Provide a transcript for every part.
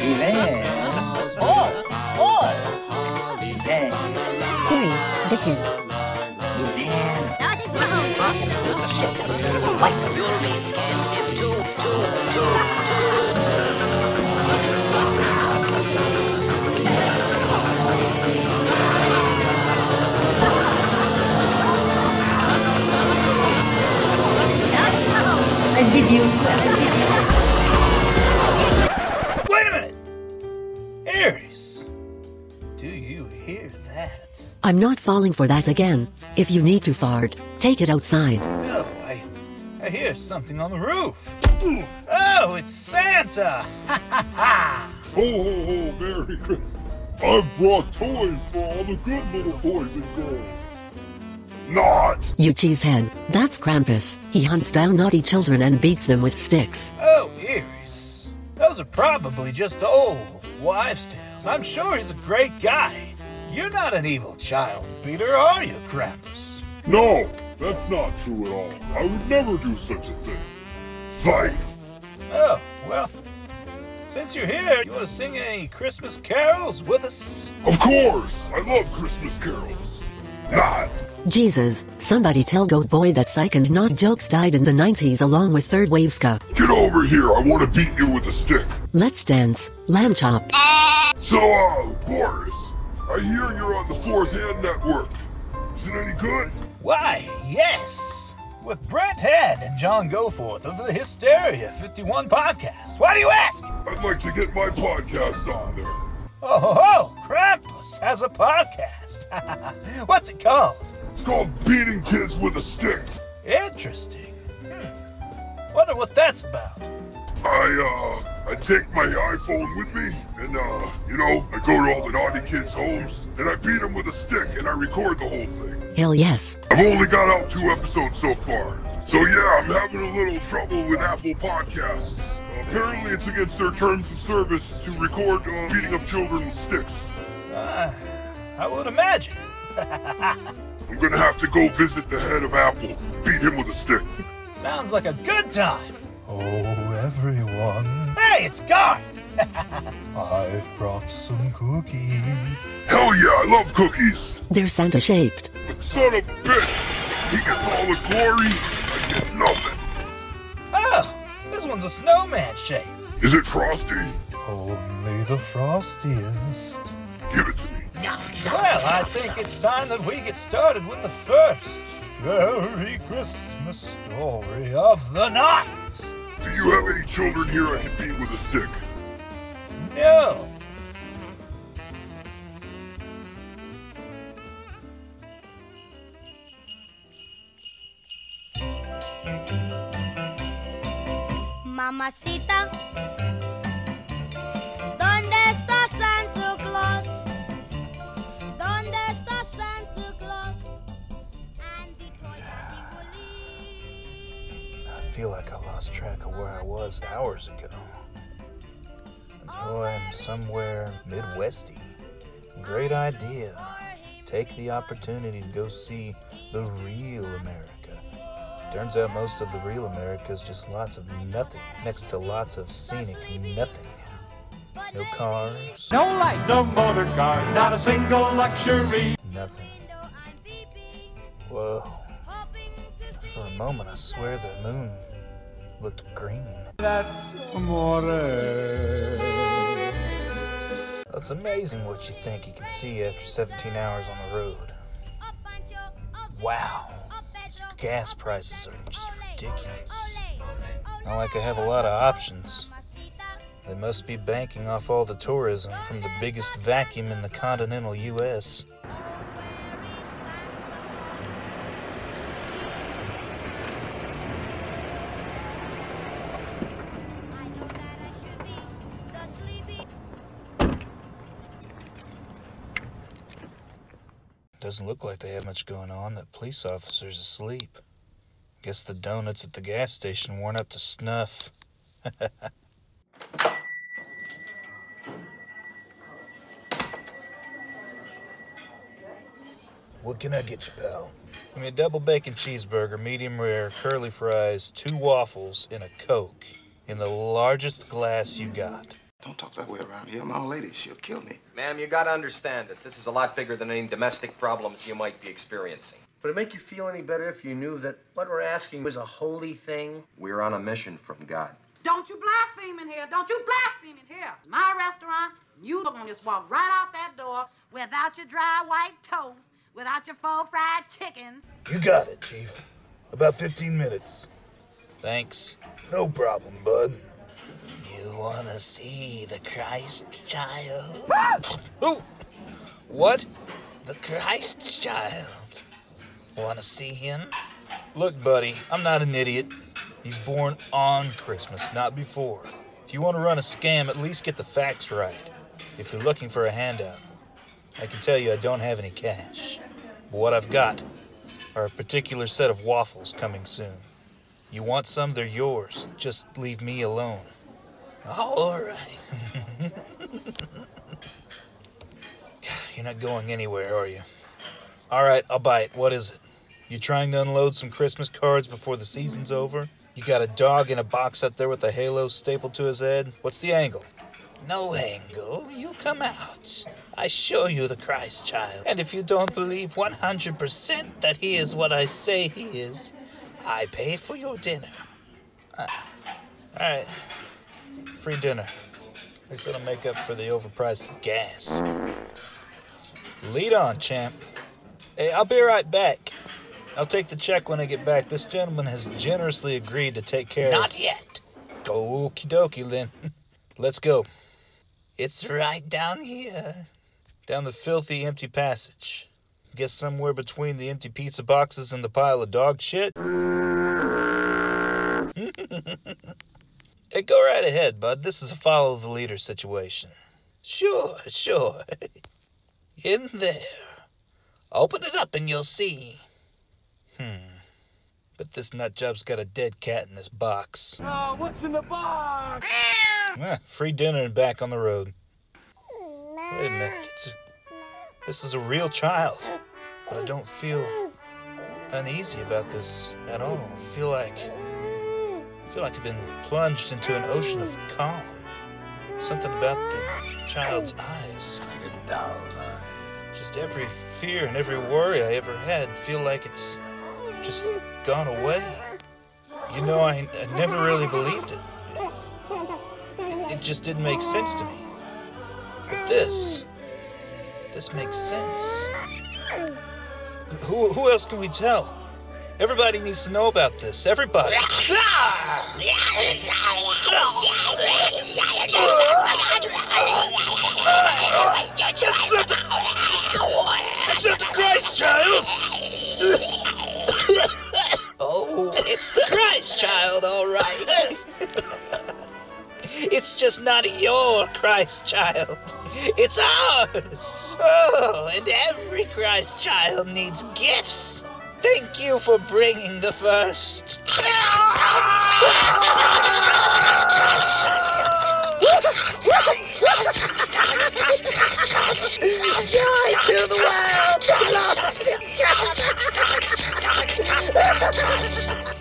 Events. Sports. Oh, Sports. Oh. Events. Theories, bitches. Events. Shit. White. I did you. Wait I'm not falling for that again. If you need to fart, take it outside. No, I, I hear something on the roof. Oh, it's Santa! Ha ha ha! Ho ho ho, Merry Christmas. I've brought toys for all the good little boys and girls. Not! You cheesehead. That's Krampus. He hunts down naughty children and beats them with sticks. Oh, Aries. Those are probably just old wives' tales. I'm sure he's a great guy. You're not an evil child, Peter, are you, Krampus? No, that's not true at all. I would never do such a thing. Fight! Oh, well, since you're here, you want to sing any Christmas carols with us? Of course! I love Christmas carols. Not! Jesus, somebody tell Goat Boy that psych and not jokes died in the 90s along with third wave ska. Get over here, I want to beat you with a stick. Let's dance. Lamb chop. So, uh, Boris, I hear you're on the ForthHand Network. Is it any good? Why, yes! With Brent Hand and John Goforth of the Hysteria 51 podcast. Why do you ask? I'd like to get my podcast on there. Oh, ho, ho! Krampus has a podcast. What's it called? It's called Beating Kids with a Stick. Interesting. Hmm. Wonder what that's about. I, uh, I take my iPhone with me, and, uh, you know, I go to all the naughty kids' homes, and I beat them with a stick, and I record the whole thing. Hell yes. I've only got out two episodes so far. So yeah, I'm having a little trouble with Apple Podcasts. apparently it's against their terms of service to record uh, beating up children with sticks. Uh, I would imagine. I'm gonna have to go visit the head of Apple, beat him with a stick. Sounds like a good time. Oh, everyone. Hey, it's Garth. I've brought some cookies. Hell yeah, I love cookies. They're Santa shaped. Son of a bitch! He gets all the glory, I get nothing. Oh, this one's a snowman shape. Is it frosty? Only the frostiest. Give it to me. Well, I think it's time that we get started with the first scary Christmas story of the night. Do you have any children here I can beat with a stick? No. Mamacita, lost track of where I was hours ago. Oh, I'm somewhere Midwesty. Great idea. Take the opportunity to go see the real America. Turns out most of the real America is just lots of nothing next to lots of scenic nothing. No cars, No lights. no motor cars, not a single luxury. nothing. Whoa. For a moment, I swear the moon looked green. That's amore. It's amazing what you think you can see after 17 hours on the road. Wow. Gas prices are just ridiculous. Not like I have a lot of options. They must be banking off all the tourism from the biggest vacuum in the continental U.S. Doesn't look like they have much going on. That police officer's asleep. Guess the donuts at the gas station weren't up to snuff. what can I get you, pal? Give me a double bacon cheeseburger, medium rare, curly fries, two waffles, and a Coke. In the largest glass you got. Don't talk that way around here. My old lady, she'll kill me. Ma'am, you gotta understand that this is a lot bigger than any domestic problems you might be experiencing. Would it make you feel any better if you knew that what we're asking was a holy thing? We're on a mission from God. Don't you blaspheme in here. Don't you blaspheme in here. My restaurant, you gonna just walk right out that door without your dry white toast, without your full fried chickens. You got it, Chief. About 15 minutes. Thanks. No problem, bud. You wanna see the Christ child? Who? What? The Christ child. Wanna see him? Look, buddy, I'm not an idiot. He's born on Christmas, not before. If you want to run a scam, at least get the facts right. If you're looking for a handout, I can tell you I don't have any cash. But what I've got are a particular set of waffles coming soon. You want some? They're yours. Just leave me alone. All right. You're not going anywhere, are you? All right, I'll bite. What is it? You trying to unload some Christmas cards before the season's over? You got a dog in a box up there with a halo stapled to his head? What's the angle? No angle. You come out. I show you the Christ child. And if you don't believe 100% that he is what I say he is, I pay for your dinner. Uh, all right. Free dinner. At least it'll make up for the overpriced gas. Lead on, champ. Hey, I'll be right back. I'll take the check when I get back. This gentleman has generously agreed to take care of it. Not of. yet. Okie dokie, then. Let's go. It's right down here. Down the filthy, empty passage. Guess somewhere between the empty pizza boxes and the pile of dog shit. hey, go right ahead, bud. This is a follow the leader situation. Sure, sure. In there. Open it up and you'll see. Hmm. But this nut job's got a dead cat in this box. Oh, what's in the box? Ah, free dinner and back on the road. Wait a minute. It's a, this is a real child. But I don't feel uneasy about this at all. I feel like I feel like I've been plunged into an ocean of calm. Something about the child's eyes. Like a doll's eye. Just every fear and every worry I ever had feel like it's just gone away. You know, I, I never really believed it. it. It just didn't make sense to me. But this, this makes sense. Who, who else can we tell? Everybody needs to know about this. Everybody. It's the, the Christ child. Oh, it's the Christ child, all right. it's just not your Christ child. It's ours. Oh, and every Christ child needs gifts. Thank you for bringing the first. Joy to the world! Love is God!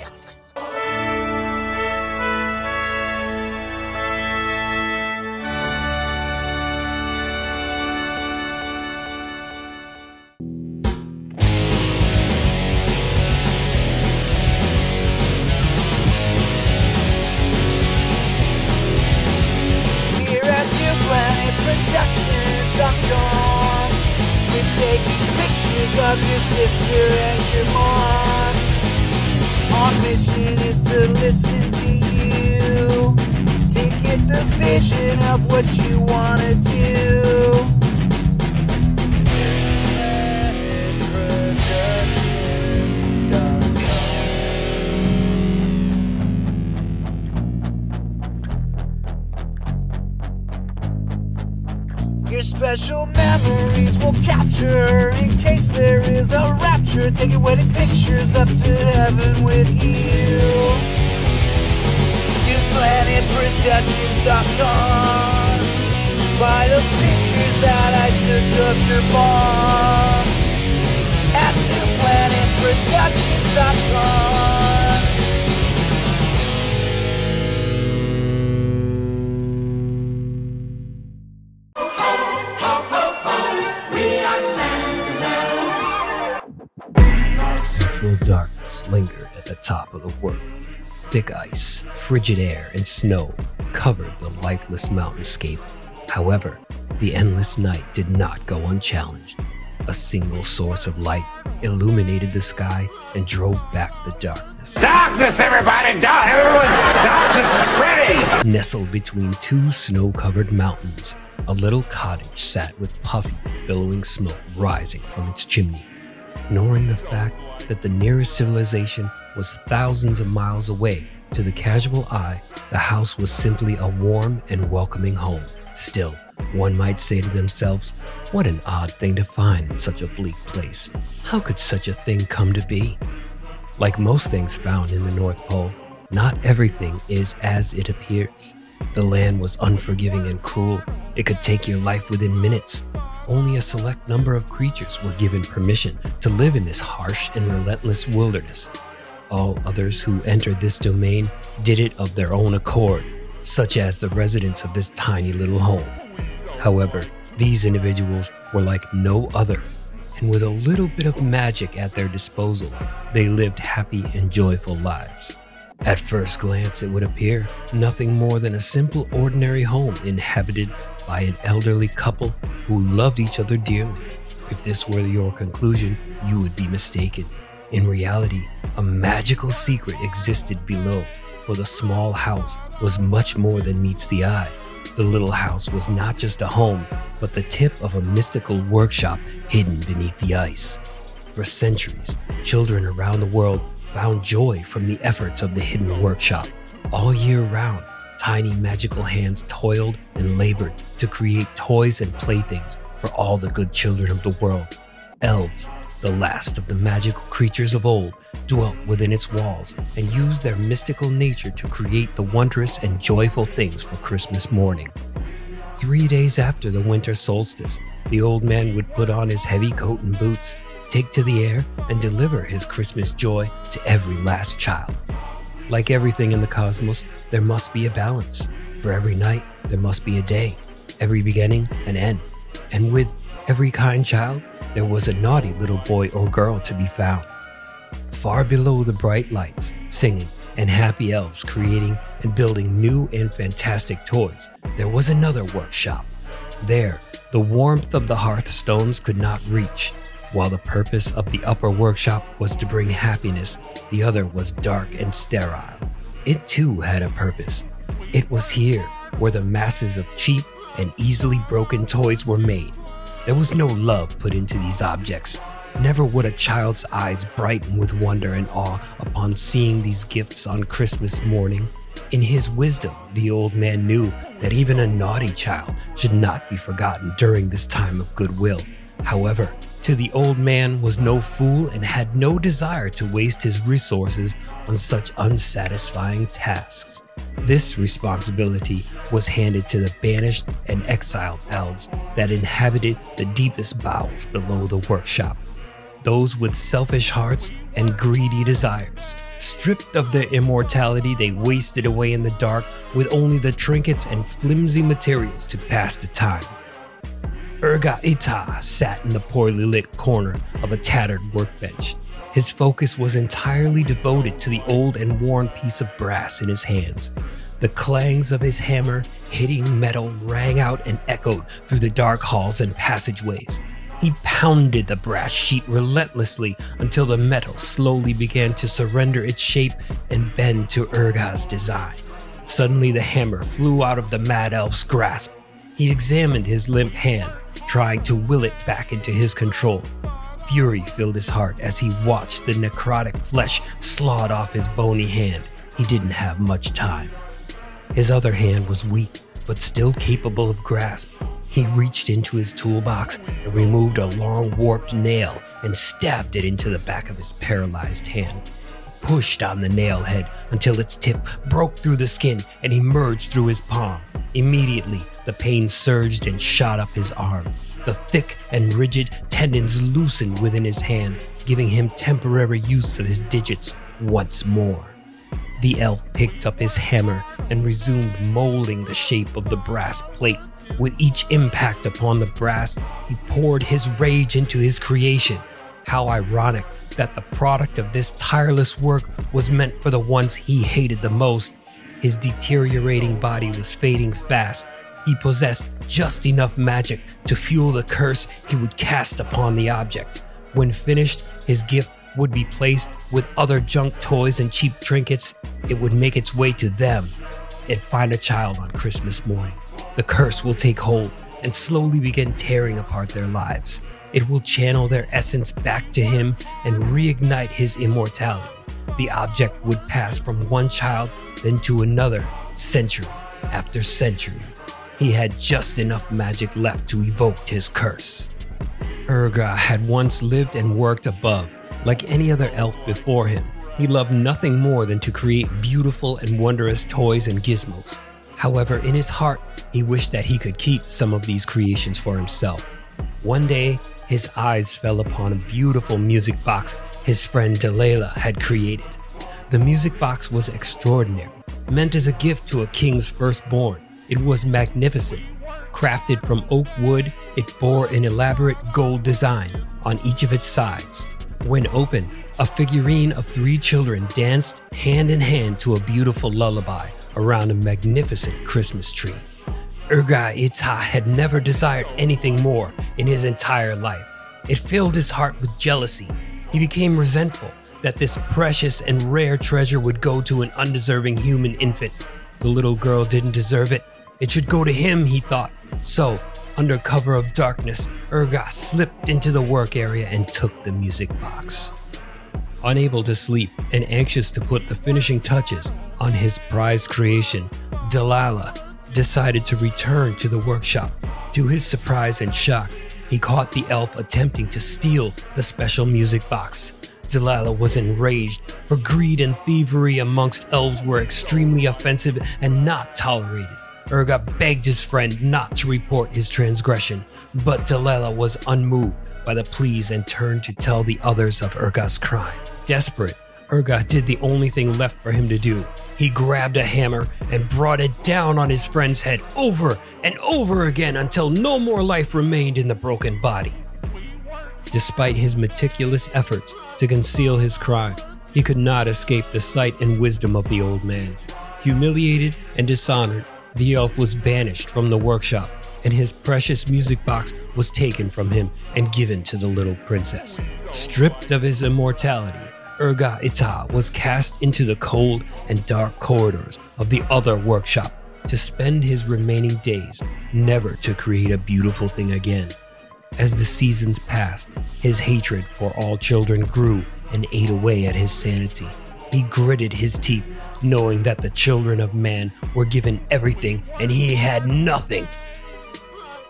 Your special memories will capture in case there is a rapture. Take Taking wedding pictures up to heaven with you. To planetproductions.com. Buy the pictures that I took of your mom. At to planetproductions.com. top of the world. Thick ice, frigid air, and snow covered the lifeless mountainscape. However, the endless night did not go unchallenged. A single source of light illuminated the sky and drove back the darkness. Darkness, everybody! Dark, everyone! Darkness is spreading! Nestled between two snow covered mountains, a little cottage sat with puffy, billowing smoke rising from its chimney. Ignoring the fact that the nearest civilization was thousands of miles away, to the casual eye, the house was simply a warm and welcoming home. Still, one might say to themselves, what an odd thing to find in such a bleak place. How could such a thing come to be? Like most things found in the North Pole, not everything is as it appears. The land was unforgiving and cruel. It could take your life within minutes. Only a select number of creatures were given permission to live in this harsh and relentless wilderness. All others who entered this domain did it of their own accord, such as the residents of this tiny little home. However, these individuals were like no other, and with a little bit of magic at their disposal, they lived happy and joyful lives. At first glance, it would appear nothing more than a simple, ordinary home inhabited by an elderly couple who loved each other dearly. If this were your conclusion, you would be mistaken. In reality, a magical secret existed below, for the small house was much more than meets the eye. The little house was not just a home, but the tip of a mystical workshop hidden beneath the ice. For centuries, children around the world found joy from the efforts of the hidden workshop. All year round, tiny magical hands toiled and labored to create toys and playthings for all the good children of the world. Elves, the last of the magical creatures of old, dwelt within its walls and used their mystical nature to create the wondrous and joyful things for Christmas morning. Three days after the winter solstice, the old man would put on his heavy coat and boots, take to the air, and deliver his Christmas joy to every last child. Like everything in the cosmos, there must be a balance. For every night, there must be a day, every beginning an end. And with every kind child, there was a naughty little boy or girl to be found. Far below the bright lights, singing, and happy elves creating and building new and fantastic toys, there was another workshop. There, the warmth of the hearthstones could not reach. While the purpose of the upper workshop was to bring happiness, the other was dark and sterile. It too had a purpose. It was here where the masses of cheap and easily broken toys were made. There was no love put into these objects. Never would a child's eyes brighten with wonder and awe upon seeing these gifts on Christmas morning. In his wisdom, the old man knew that even a naughty child should not be forgotten during this time of goodwill. However, to the old man was no fool and had no desire to waste his resources on such unsatisfying tasks. This responsibility was handed to the banished and exiled elves that inhabited the deepest bowels below the workshop. Those with selfish hearts and greedy desires. Stripped of their immortality, they wasted away in the dark with only the trinkets and flimsy materials to pass the time. Urga Ita sat in the poorly lit corner of a tattered workbench. His focus was entirely devoted to the old and worn piece of brass in his hands. The clangs of his hammer hitting metal rang out and echoed through the dark halls and passageways. He pounded the brass sheet relentlessly until the metal slowly began to surrender its shape and bend to Urga's design. Suddenly, the hammer flew out of the Mad Elf's grasp. He examined his limp hand, trying to will it back into his control. Fury filled his heart as he watched the necrotic flesh slot off his bony hand. He didn't have much time. His other hand was weak, but still capable of grasp. He reached into his toolbox and removed a long warped nail and stabbed it into the back of his paralyzed hand. He pushed on the nail head until its tip broke through the skin and emerged through his palm. Immediately, the pain surged and shot up his arm. The thick and rigid tendons loosened within his hand, giving him temporary use of his digits once more. The elf picked up his hammer and resumed molding the shape of the brass plate. With each impact upon the brass, he poured his rage into his creation. How ironic that the product of this tireless work was meant for the ones he hated the most. His deteriorating body was fading fast. He possessed just enough magic to fuel the curse he would cast upon the object. When finished, his gift would be placed with other junk toys and cheap trinkets. It would make its way to them and find a child on Christmas morning. The curse will take hold and slowly begin tearing apart their lives. It will channel their essence back to him and reignite his immortality. The object would pass from one child then to another, century after century. He had just enough magic left to evoke his curse. Urga had once lived and worked above. Like any other elf before him, he loved nothing more than to create beautiful and wondrous toys and gizmos. However, in his heart, he wished that he could keep some of these creations for himself. One day, his eyes fell upon a beautiful music box his friend Delilah had created. The music box was extraordinary, meant as a gift to a king's firstborn. It was magnificent. Crafted from oak wood, it bore an elaborate gold design on each of its sides. When open, a figurine of three children danced hand in hand to a beautiful lullaby around a magnificent Christmas tree. Urga Ita had never desired anything more in his entire life. It filled his heart with jealousy. He became resentful that this precious and rare treasure would go to an undeserving human infant. The little girl didn't deserve it. It should go to him, he thought. So, under cover of darkness, Urga slipped into the work area and took the music box. Unable to sleep and anxious to put the finishing touches on his prize creation, Delilah decided to return to the workshop. To his surprise and shock, he caught the elf attempting to steal the special music box. Delilah was enraged, for greed and thievery amongst elves were extremely offensive and not tolerated. Urga begged his friend not to report his transgression, but Delilah was unmoved by the pleas and turned to tell the others of Urga's crime. Desperate, Urga did the only thing left for him to do. He grabbed a hammer and brought it down on his friend's head over and over again until no more life remained in the broken body. Despite his meticulous efforts to conceal his crime, he could not escape the sight and wisdom of the old man. Humiliated and dishonored, the elf was banished from the workshop, and his precious music box was taken from him and given to the little princess. Stripped of his immortality, Urga Ita was cast into the cold and dark corridors of the other workshop to spend his remaining days never to create a beautiful thing again. As the seasons passed, his hatred for all children grew and ate away at his sanity. He gritted his teeth, knowing that the children of man were given everything and he had nothing.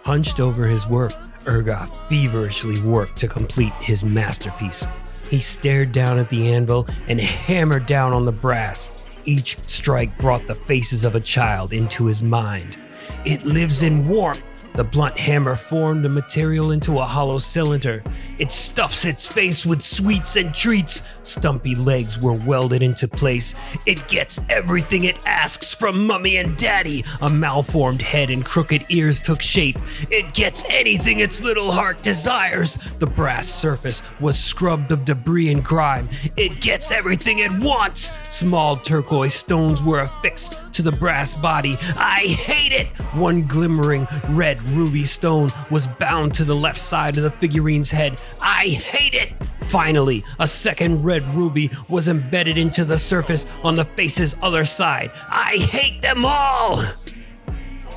Hunched over his work, Urga feverishly worked to complete his masterpiece. He stared down at the anvil and hammered down on the brass. Each strike brought the faces of a child into his mind. It lives in warmth. The blunt hammer formed the material into a hollow cylinder. It stuffs its face with sweets and treats. Stumpy legs were welded into place. It gets everything it asks from mummy and daddy. A malformed head and crooked ears took shape. It gets anything its little heart desires. The brass surface was scrubbed of debris and grime. It gets everything it wants. Small turquoise stones were affixed to the brass body. I hate it! One glimmering red ruby stone was bound to the left side of the figurine's head. I hate it! Finally, a second red ruby was embedded into the surface on the face's other side. I hate them all!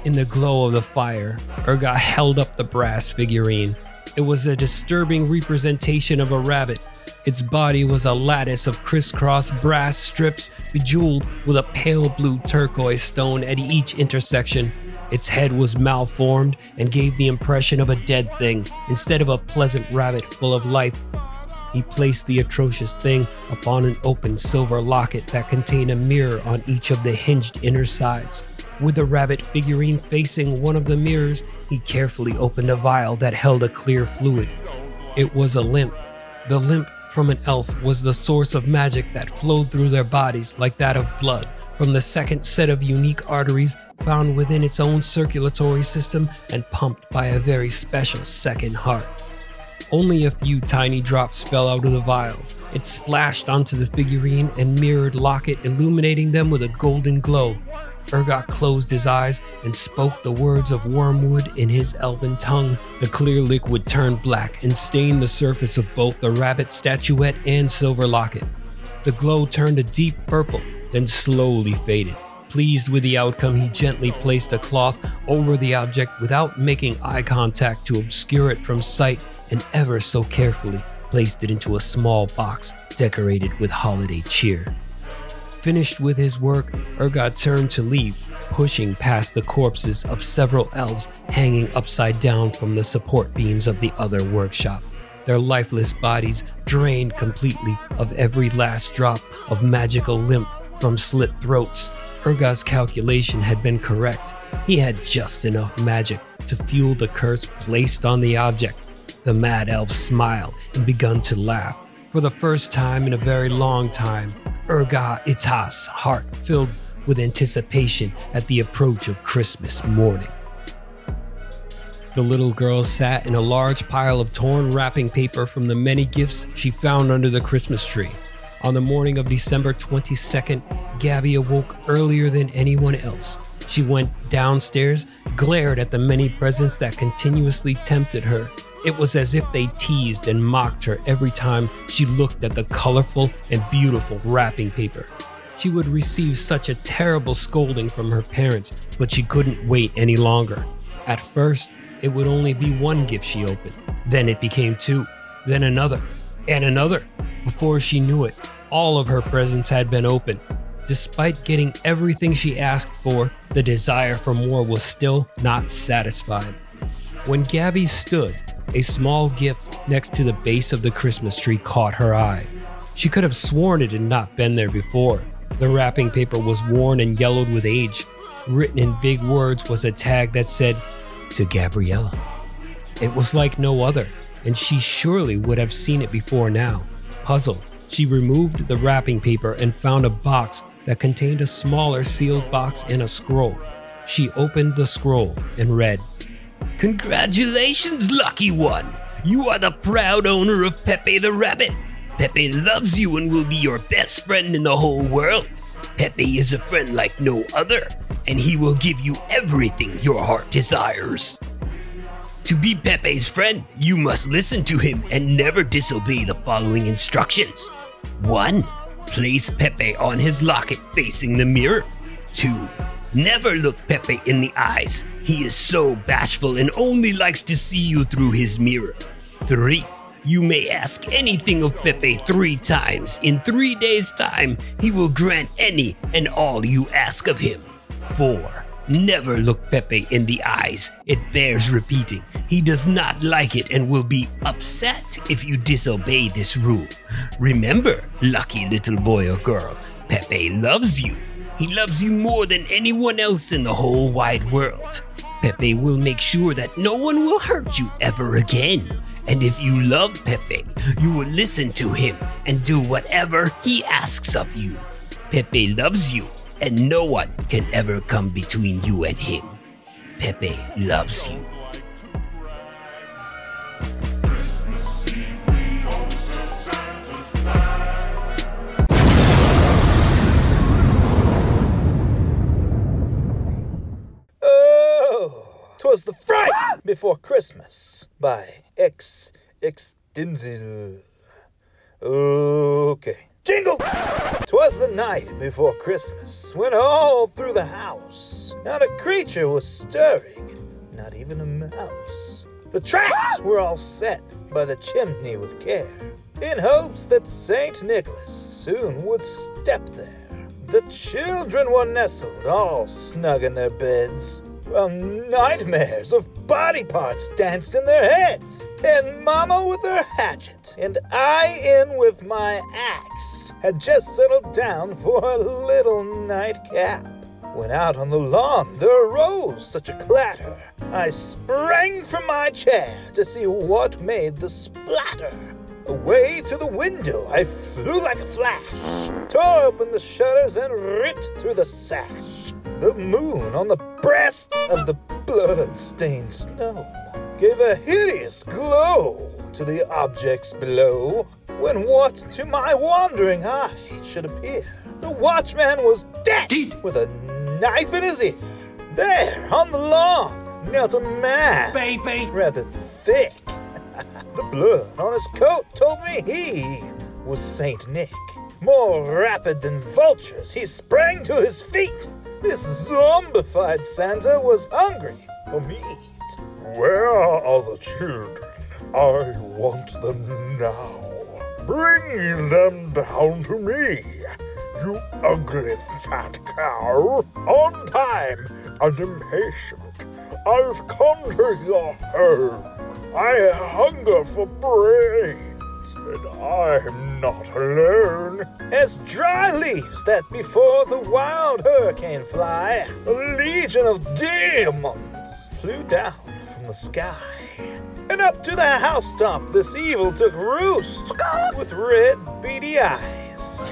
In the glow of the fire, Urga held up the brass figurine. It was a disturbing representation of a rabbit. Its body was a lattice of crisscross brass strips bejeweled with a pale blue turquoise stone at each intersection. Its head was malformed and gave the impression of a dead thing instead of a pleasant rabbit full of life. He placed the atrocious thing upon an open silver locket that contained a mirror on each of the hinged inner sides. With the rabbit figurine facing one of the mirrors, he carefully opened a vial that held a clear fluid. It was a lymph. The lymph from an elf was the source of magic that flowed through their bodies like that of blood from the second set of unique arteries found within its own circulatory system and pumped by a very special second heart. Only a few tiny drops fell out of the vial. It splashed onto the figurine and mirrored Locket, illuminating them with a golden glow. Urgot closed his eyes and spoke the words of wormwood in his elven tongue. The clear liquid turned black and stained the surface of both the rabbit statuette and silver locket. The glow turned a deep purple, then slowly faded. Pleased with the outcome, he gently placed a cloth over the object without making eye contact to obscure it from sight and ever so carefully placed it into a small box decorated with holiday cheer. Finished with his work, Urgot turned to leave, pushing past the corpses of several elves hanging upside down from the support beams of the other workshop. Their lifeless bodies drained completely of every last drop of magical lymph from slit throats. Urgot's calculation had been correct. He had just enough magic to fuel the curse placed on the object. The mad elf smiled and began to laugh. For the first time in a very long time, Urga Itas' heart filled with anticipation at the approach of Christmas morning. The little girl sat in a large pile of torn wrapping paper from the many gifts she found under the Christmas tree. On the morning of December 22nd, Gabby awoke earlier than anyone else. She went downstairs, glared at the many presents that continuously tempted her. It was as if they teased and mocked her every time she looked at the colorful and beautiful wrapping paper. She would receive such a terrible scolding from her parents, but she couldn't wait any longer. At first, it would only be one gift she opened. Then it became two, then another, and another. Before she knew it, all of her presents had been opened. Despite getting everything she asked for, the desire for more was still not satisfied. When Gabby stood, a small gift next to the base of the Christmas tree caught her eye. She could have sworn it had not been there before. The wrapping paper was worn and yellowed with age. Written in big words was a tag that said, To Gabriella. It was like no other, and she surely would have seen it before now. Puzzled, she removed the wrapping paper and found a box that contained a smaller sealed box and a scroll. She opened the scroll and read, Congratulations, lucky one! You are the proud owner of Pepe the Rabbit. Pepe loves you and will be your best friend in the whole world. Pepe is a friend like no other, and he will give you everything your heart desires. To be Pepe's friend, you must listen to him and never disobey the following instructions. 1. Place Pepe on his locket facing the mirror. 2. Never look Pepe in the eyes. He is so bashful and only likes to see you through his mirror. 3. You may ask anything of Pepe three times. In three days' time, he will grant any and all you ask of him. 4. Never look Pepe in the eyes. It bears repeating. He does not like it and will be upset if you disobey this rule. Remember, lucky little boy or girl, Pepe loves you. He loves you more than anyone else in the whole wide world. Pepe will make sure that no one will hurt you ever again. And if you love Pepe, you will listen to him and do whatever he asks of you. Pepe loves you, and no one can ever come between you and him. Pepe loves you. Oh, 'twas the fright before Christmas by X Extensil. Okay. Jingle! 'Twas the night before Christmas when all through the house not a creature was stirring, not even a mouse. The traps were all set by the chimney with care, in hopes that St. Nicholas soon would step there. The children were nestled all snug in their beds, while nightmares of body parts danced in their heads. And Mama with her hatchet, and I in with my axe, had just settled down for a little nightcap. When out on the lawn there arose such a clatter, I sprang from my chair to see what made the splatter. Away to the window I flew like a flash, tore open the shutters and ripped through the sash. The moon on the breast of the blood-stained snow gave a hideous glow to the objects below, when what to my wandering eye should appear, the watchman was dead with a knife in his ear. There, on the lawn, knelt a man, Baby. rather thick. the blood on his coat told me he was Saint Nick. More rapid than vultures, he sprang to his feet. This zombified Santa was hungry for meat. Where are the children? I want them now. Bring them down to me, you ugly fat cow. On time and impatient, I've come to your home. I hunger for brains, and I'm not alone. As dry leaves that before the wild hurricane fly, a legion of demons flew down from the sky. And up to the housetop this evil took roost with red beady eyes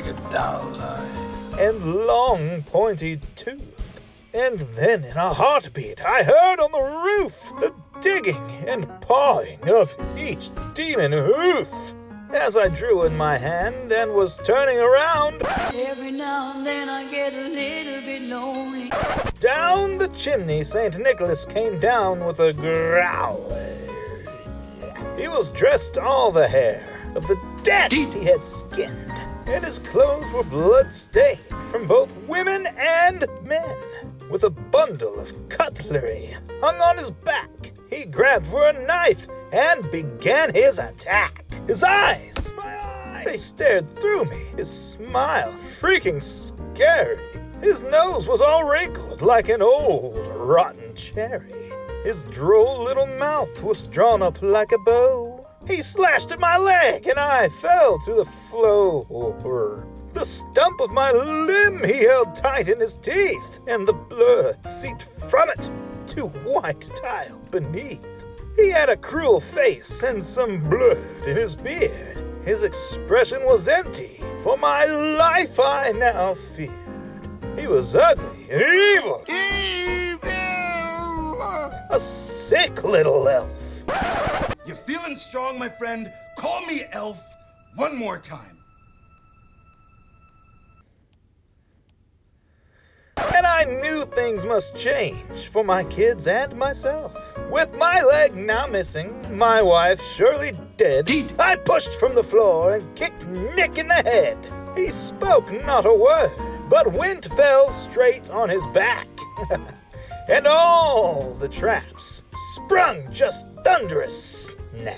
and long pointy tooth. And then in a heartbeat I heard on the roof the digging and pawing of each demon hoof. As I drew in my hand and was turning around, Every now and then I get a little bit lonely. down the chimney St. Nicholas came down with a growl. He was dressed all the hair of the dead he had skinned, and his clothes were blood-stained from both women and men. With a bundle of cutlery hung on his back, he grabbed for a knife and began his attack. His eyes, my eyes, they stared through me. His smile, freaking scary. His nose was all wrinkled like an old rotten cherry. His droll little mouth was drawn up like a bow. He slashed at my leg and I fell to the floor. The stump of my limb he held tight in his teeth, and the blood seeped from it to white tile beneath. He had a cruel face and some blood in his beard. His expression was empty. For my life I now feared. He was ugly and evil. evil. A sick little elf. You feeling strong, my friend? Call me Elf one more time. And I knew things must change for my kids and myself. With my leg now missing, my wife surely dead, I pushed from the floor and kicked Nick in the head. He spoke not a word, but wind fell straight on his back. and all the traps sprung just thunderous snap.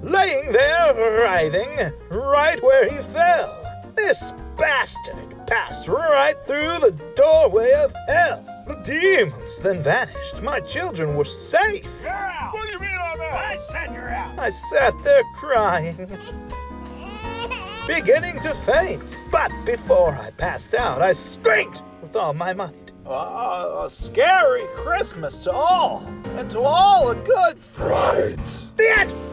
Laying there writhing, right where he fell. This bastard passed right through the doorway of hell. The demons then vanished. My children were safe. What do you mean on that? I said you're out. I sat there crying, beginning to faint. But before I passed out, I screamed with all my might. Uh, a scary Christmas to all, and to all a good fright. The end!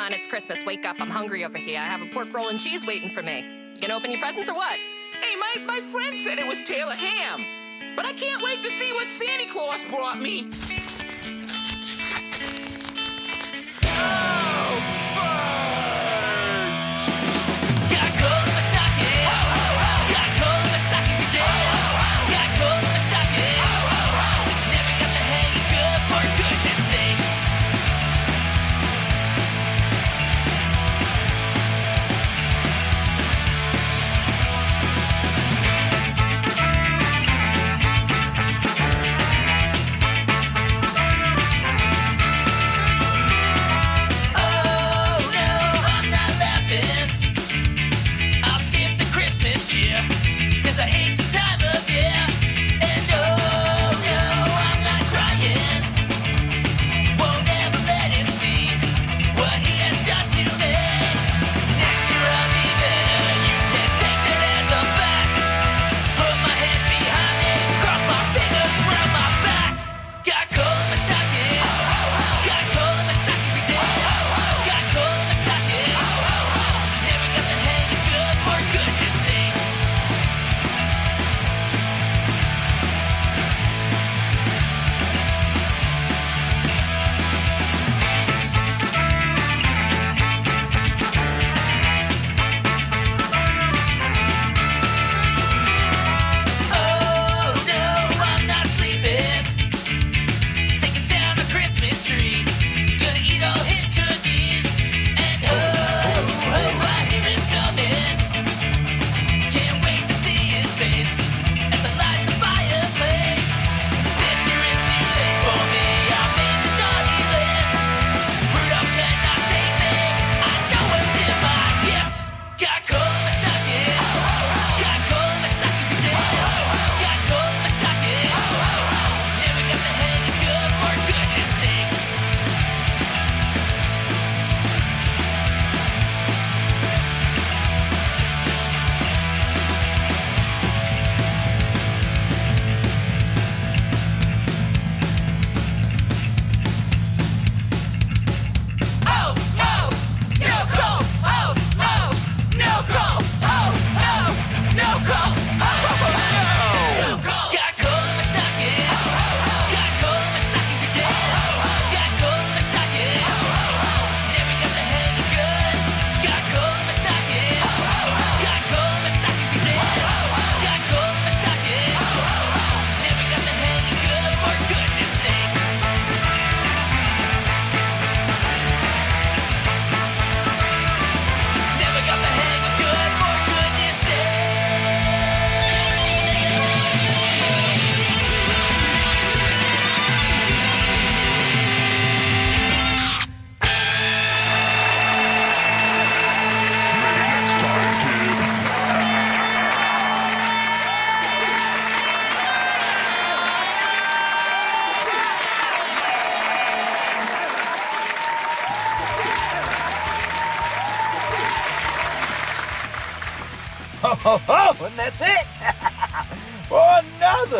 On, it's Christmas. Wake up. I'm hungry over here. I have a pork roll and cheese waiting for me. You gonna open your presents or what? Hey, my, my friend said it was Taylor Ham. But I can't wait to see what Santa Claus brought me. Ho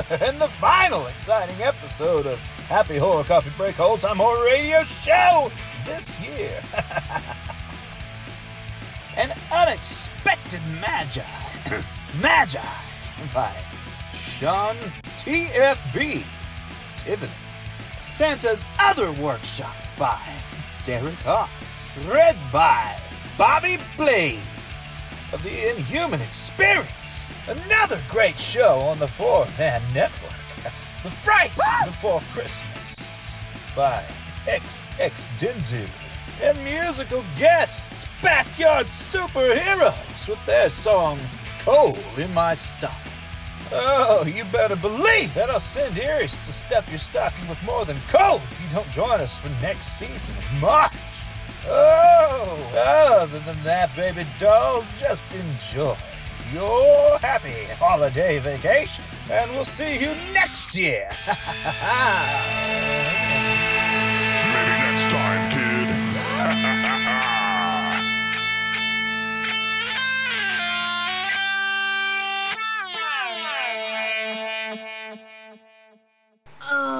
and the final exciting episode of Happy Horror Coffee Break Old Time Horror Radio Show this year. An unexpected magi. magi by Sean TFB Tivenan. Santa's Other Workshop by Derek Hawke. Read by Bobby Bladez of the Inhuman Experience. Another great show on the Four Man Network. The Fright Before Christmas by XX Dinzu. And musical guests, Backyard Superheroes, with their song Coal in My Stocking. Oh, you better believe that I'll send Iris to stuff your stocking with more than coal if you don't join us for next season of. Oh, other than that, baby dolls, just enjoy your happy holiday vacation, and we'll see you next year. Maybe next time, kid. Oh,